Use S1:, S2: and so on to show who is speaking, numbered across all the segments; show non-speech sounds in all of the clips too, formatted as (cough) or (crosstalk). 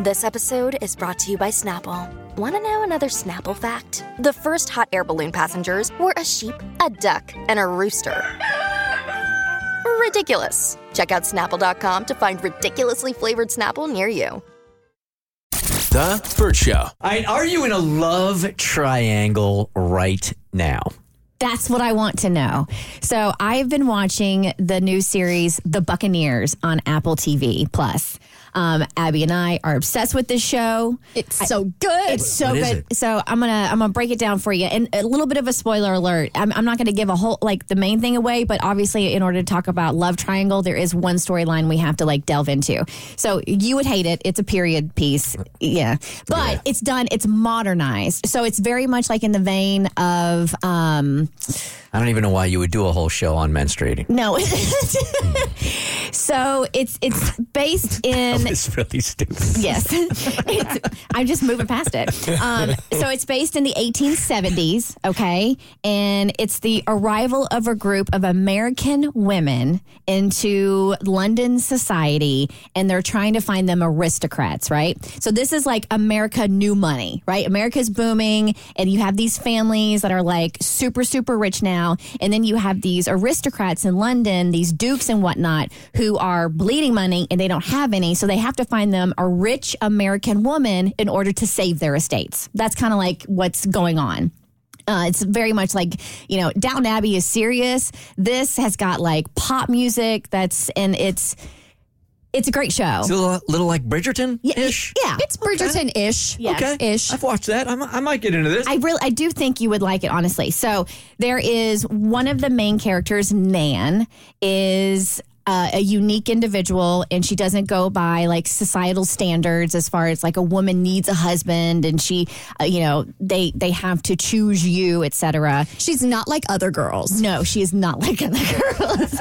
S1: This episode is brought to you by Snapple. Want to know another Snapple fact? The first hot air balloon passengers were a sheep, a duck, and a rooster. Ridiculous. Check out snapple.com to find ridiculously flavored Snapple near you.
S2: The Burt Show.
S3: All right, are you in a love triangle right now?
S4: That's what I want to know. So I've been watching the new series The Buccaneers on Apple TV Plus. Um, Abby and I are obsessed with this show.
S5: It's so good.
S4: It's so
S3: What is
S4: good.
S3: it?
S4: So I'm gonna I'm gonna break it down for you, and a little bit of a spoiler alert. I'm, I'm not gonna give a whole like the main thing away, but obviously, in order to talk about love triangle, there is one storyline we have to like delve into. So you would hate it. It's a period piece, yeah, but
S3: Yeah.
S4: it's done. It's modernized, so it's very much like in the vein of. Um,
S3: I don't even know why you would do a whole show on menstruating.
S4: no, (laughs) so it's it's based in
S3: It's really stupid.
S4: Yes. (laughs) I'm just moving past it. Um, so it's based in the 1870s, okay? And it's the arrival of a group of American women into London society, and they're trying to find them aristocrats, right? So this is like America new money, right? America's booming, and you have these families that are like super, super rich now. And then you have these aristocrats in London, these dukes and whatnot, who are bleeding money and they don't have any. So they have to find them a rich American woman in order to save their estates. That's kind of like what's going on. Uh, it's very much like you know Downton Abbey is serious. This has got like pop music that's and it's it's a great show.
S3: It's a little, little like Bridgerton ish.
S4: Yeah,
S5: It's Bridgerton ish.
S4: Yes.
S3: Okay.
S5: Ish.
S3: I've watched that. I might, I might get into this.
S4: I really, I do think you would like it, honestly. So there is one of the main characters, Nan, is uh, a unique individual, and she doesn't go by like societal standards as far as like a woman needs a husband, and she, uh, you know, they they have to choose you, etc.
S5: She's not like other girls.
S4: No, she is not like other (laughs) girls,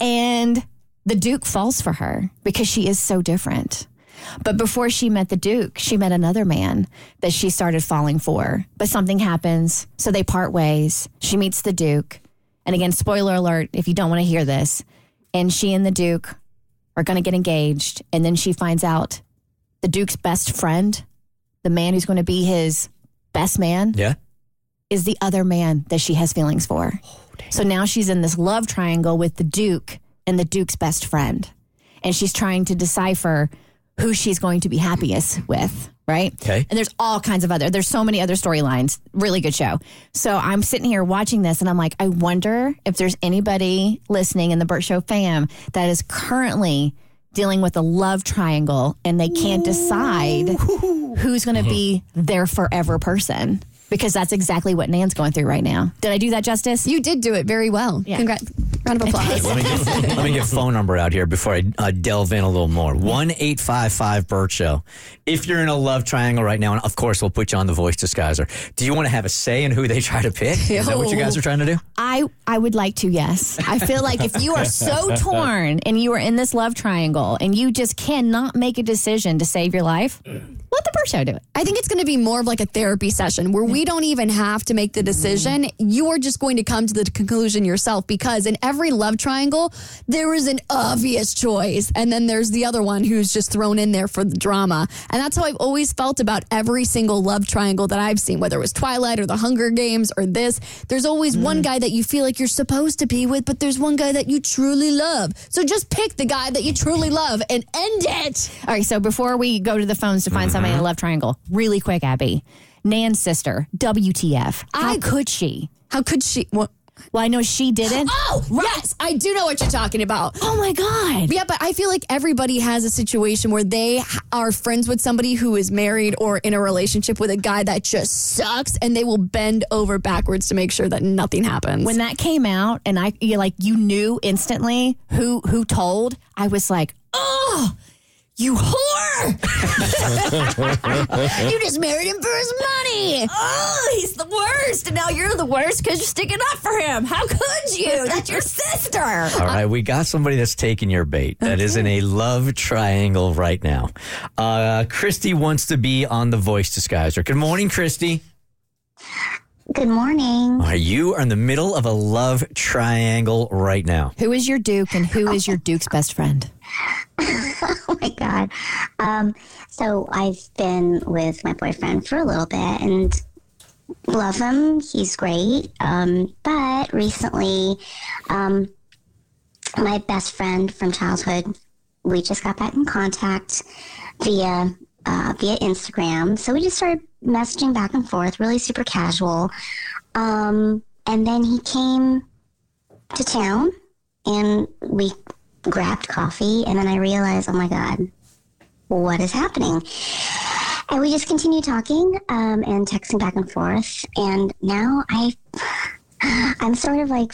S4: and the Duke falls for her because she is so different. But before she met the Duke, she met another man that she started falling for. But something happens, so they part ways. She meets the Duke. And again, spoiler alert if you don't want to hear this. And she and the Duke are going to get engaged. And then she finds out the Duke's best friend, the man who's going to be his best man,
S3: yeah.
S4: is the other man that she has feelings for. so now she's in this love triangle with the Duke and the Duke's best friend. And she's trying to decipher who she's going to be happiest with, right?
S3: Okay.
S4: And there's all kinds of other, there's so many other storylines. Really good show. So I'm sitting here watching this and I'm like, I wonder if there's anybody listening in the Burt Show fam that is currently dealing with a love triangle and they can't decide who's going to be uh-huh. their forever person. Because that's exactly what Nan's going through right now. Did I do that justice?
S5: You did do it very well.
S4: Yeah.
S5: Congrats. Round of applause.
S3: Let me get, (laughs) let me get phone number out here before I uh, delve in a little more. One eight five five Burt Show. If you're in a love triangle right now, and of course we'll put you on the voice disguiser. Do you want to have a say in who they try to pick? Is that what you guys are trying to do?
S4: I I would like to, yes. I feel like if you are so torn and you are in this love triangle and you just cannot make a decision to save your life, let the Burt Show do it.
S5: I think it's going to be more of like a therapy session where we don't even have to make the mm-hmm. decision. You're just going to come to the conclusion yourself because in every love triangle, there is an obvious choice. And then there's the other one who's just thrown in there for the drama. And that's how I've always felt about every single love triangle that I've seen, whether it was Twilight or the Hunger Games or this. There's always one mm-hmm. guy that you feel like you're supposed to be with, but there's one guy that you truly love. So just pick the guy that you truly love and end it.
S4: All right, so before we go to the phones to find mm-hmm. somebody in a uh-huh. love triangle, really quick, Abby. Nan's sister, WTF. How
S5: I-
S4: could she?
S5: How could she? What?
S4: Well, I know she didn't. (gasps)
S5: Oh, yes, I do know what you're talking about.
S4: Oh my God.
S5: Yeah, but I feel like everybody has a situation where they h- are friends with somebody who is married or in a relationship with a guy that just sucks and they will bend over backwards to make sure that nothing happens.
S4: When that came out and I you like you knew instantly who who told, I was like, "Oh, you whore! (laughs) you just married him for his money. Oh, he's the worst, and now you're the worst because you're sticking up for him. How could you? That's your sister."
S3: All right, we got somebody that's taking your bait. That is in a love triangle right now. Uh, Christy wants to be on the voice disguiser. Good morning, Christy.
S6: Good morning.
S3: Are you are in the middle of a love triangle right now?
S4: Who is your Duke and who is your Duke's best friend? (laughs)
S6: Oh my God. Um, so I've been with my boyfriend for a little bit and love him. He's great. Um, but recently, um, my best friend from childhood, we just got back in contact via uh, via Instagram. So we just started messaging back and forth, really super casual. Um, and then he came to town and we grabbed coffee and then I realized, oh my God, what is happening? And we just continued talking um, and texting back and forth. And now I, (sighs) I'm sort of like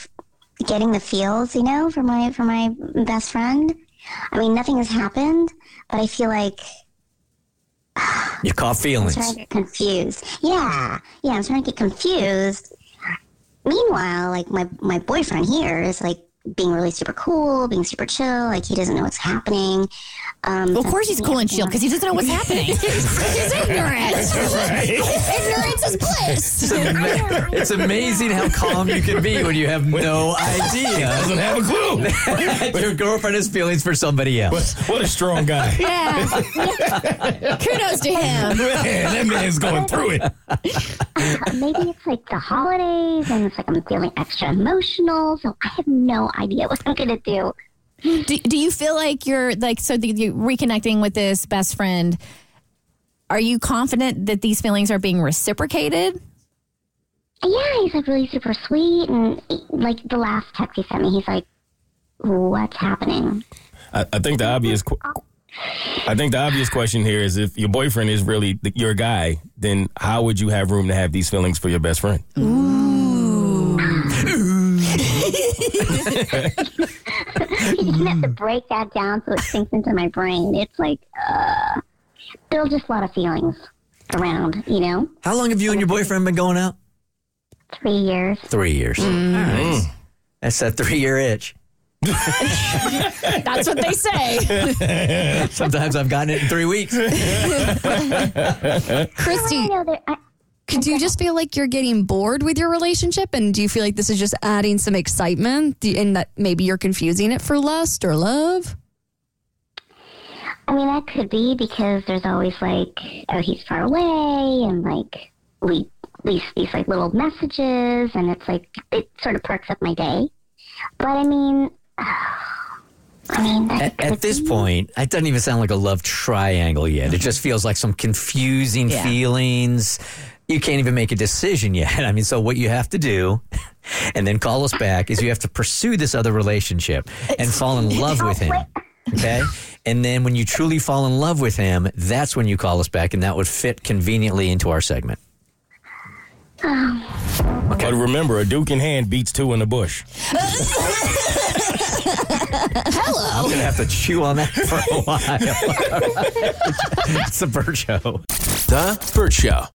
S6: getting the feels, you know, for my for my best friend. I mean, nothing has happened, but I feel like
S3: You caught feelings.
S6: I'm starting to get confused. Yeah, yeah, I'm trying to get confused. Meanwhile, like my my boyfriend here is like being really super cool, being super chill. Like he doesn't know what's happening. Um,
S4: Of course he's cool and chill because he doesn't know what's happening. (laughs) he's ignorant. (laughs)
S5: Ignorance is bliss.
S3: It's, ama- it's amazing how calm you can be when you have no (laughs) idea
S7: Doesn't have a clue.
S3: that your girlfriend has feelings for somebody else.
S7: what a strong guy.
S4: Yeah. Kudos to him.
S7: Man, that man's going through it.
S6: maybe it's like the holidays, and it's like I'm feeling extra emotional. So I have no idea what I'm gonna do.
S4: Do, do you feel like you're like so the, you reconnecting with this best friend? Are you confident that these feelings are being reciprocated?
S6: Yeah, he's like really super sweet, and like the last text he sent me, he's like, "What's happening?"
S7: I, I think the obvious. Qu- I think the obvious question here is if your boyfriend is really the, your guy, then how would you have room to have these feelings for your best friend? (laughs) (laughs) (laughs) (laughs)
S6: you have to mm. break that down so it sinks into my brain. It's like, uh, still just a lot of feelings around, you know?
S3: How long have you and your boyfriend been going out?
S6: Three years.
S3: Three years. Mm. All right. Mm. That's that three year itch.
S4: That's what they say. (laughs)
S3: Sometimes I've gotten it in three weeks. (laughs)
S5: Christy,
S6: I know that I,
S5: do you just feel like you're getting bored with your relationship? And do you feel like this is just adding some excitement and that maybe you're confusing it for lust or love?
S6: I mean, that could be because there's always like, oh, he's far away, and like we these these like little messages, and it's like it sort of perks up my day. But I mean, (sighs) I mean,
S3: At, at this
S6: be-
S3: point, it doesn't even sound like a love triangle yet. It just feels like some confusing
S4: Yeah.
S3: feelings. You can't even make a decision yet. (laughs) I mean, so what you have to do, (laughs) and then call us back, is you have to pursue this other relationship and fall in love with him. Okay? And then when you truly fall in love with him, that's when you call us back, and that would fit conveniently into our segment. Oh.
S7: But remember, a duke in hand beats two in the bush. (laughs) Hello.
S3: I'm going to have to chew on that for a while. it's the Bird Show.
S2: The Bird Show.